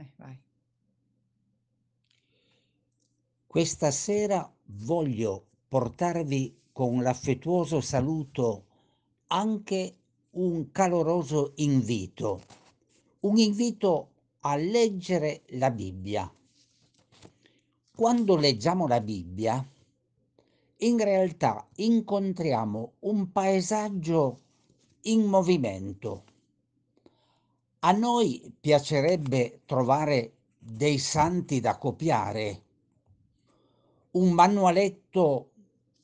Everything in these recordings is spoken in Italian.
Eh. Questa sera voglio portarvi con l'affettuoso saluto anche un caloroso invito, un invito a leggere la Bibbia. Quando leggiamo la Bibbia, in realtà incontriamo un paesaggio in movimento. A noi piacerebbe trovare dei santi da copiare, un manualetto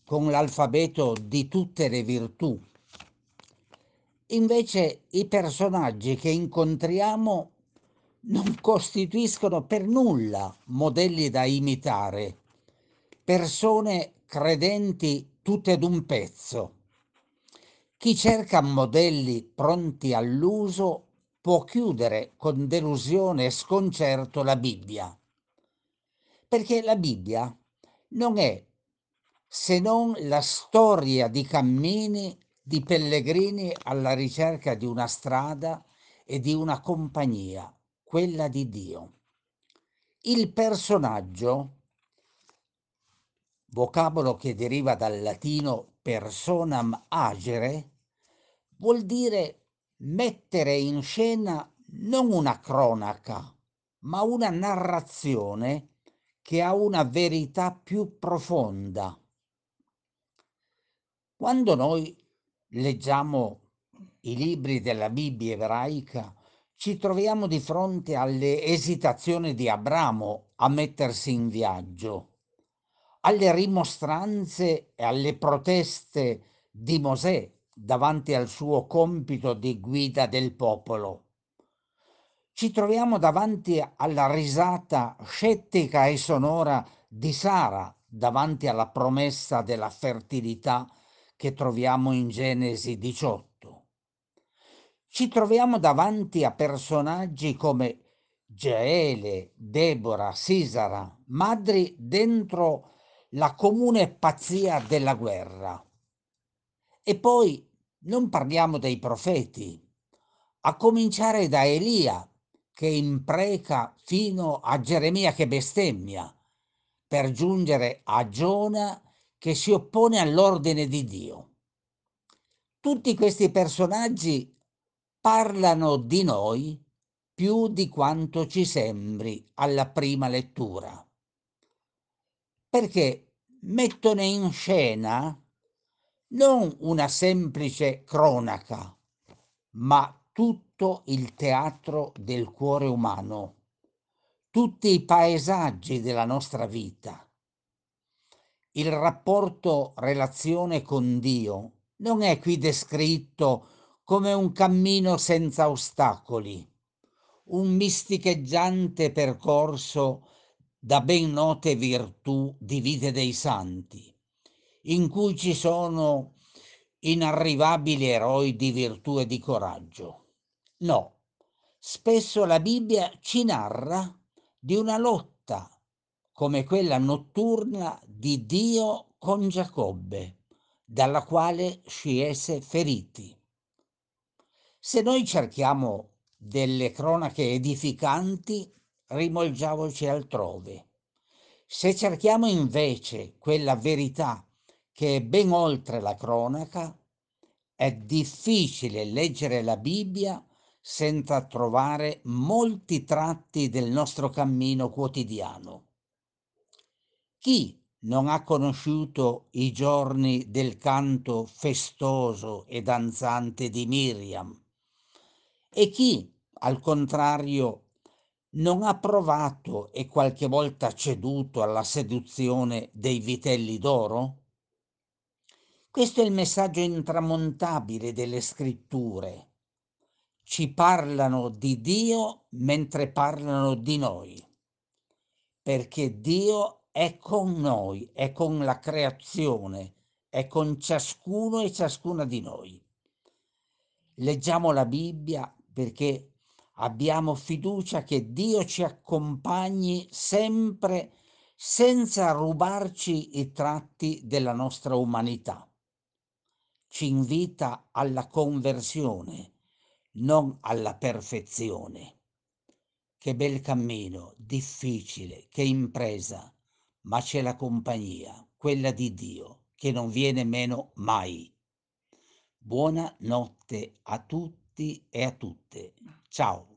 con l'alfabeto di tutte le virtù. Invece i personaggi che incontriamo non costituiscono per nulla modelli da imitare, persone credenti tutte d'un pezzo. Chi cerca modelli pronti all'uso può chiudere con delusione e sconcerto la Bibbia. Perché la Bibbia non è se non la storia di cammini di pellegrini alla ricerca di una strada e di una compagnia, quella di Dio. Il personaggio, vocabolo che deriva dal latino personam agere, vuol dire mettere in scena non una cronaca, ma una narrazione che ha una verità più profonda. Quando noi leggiamo i libri della Bibbia ebraica, ci troviamo di fronte alle esitazioni di Abramo a mettersi in viaggio, alle rimostranze e alle proteste di Mosè davanti al suo compito di guida del popolo. Ci troviamo davanti alla risata scettica e sonora di Sara davanti alla promessa della fertilità che troviamo in Genesi 18. Ci troviamo davanti a personaggi come Geele, Debora, Sisara, madri dentro la comune pazzia della guerra. E poi non parliamo dei profeti, a cominciare da Elia, che impreca fino a Geremia che bestemmia, per giungere a Giona che si oppone all'ordine di Dio. Tutti questi personaggi parlano di noi più di quanto ci sembri alla prima lettura, perché mettono in scena non una semplice cronaca, ma tutto il teatro del cuore umano, tutti i paesaggi della nostra vita. Il rapporto relazione con Dio non è qui descritto come un cammino senza ostacoli, un misticheggiante percorso da ben note virtù di vite dei santi in cui ci sono inarrivabili eroi di virtù e di coraggio. No, spesso la Bibbia ci narra di una lotta come quella notturna di Dio con Giacobbe, dalla quale sciese feriti. Se noi cerchiamo delle cronache edificanti, rimolgiamoci altrove. Se cerchiamo invece quella verità che è ben oltre la cronaca, è difficile leggere la Bibbia senza trovare molti tratti del nostro cammino quotidiano. Chi non ha conosciuto i giorni del canto festoso e danzante di Miriam? E chi, al contrario, non ha provato e qualche volta ceduto alla seduzione dei vitelli d'oro? Questo è il messaggio intramontabile delle scritture. Ci parlano di Dio mentre parlano di noi, perché Dio è con noi, è con la creazione, è con ciascuno e ciascuna di noi. Leggiamo la Bibbia perché abbiamo fiducia che Dio ci accompagni sempre senza rubarci i tratti della nostra umanità ci invita alla conversione, non alla perfezione. Che bel cammino, difficile, che impresa, ma c'è la compagnia, quella di Dio, che non viene meno mai. Buona notte a tutti e a tutte. Ciao.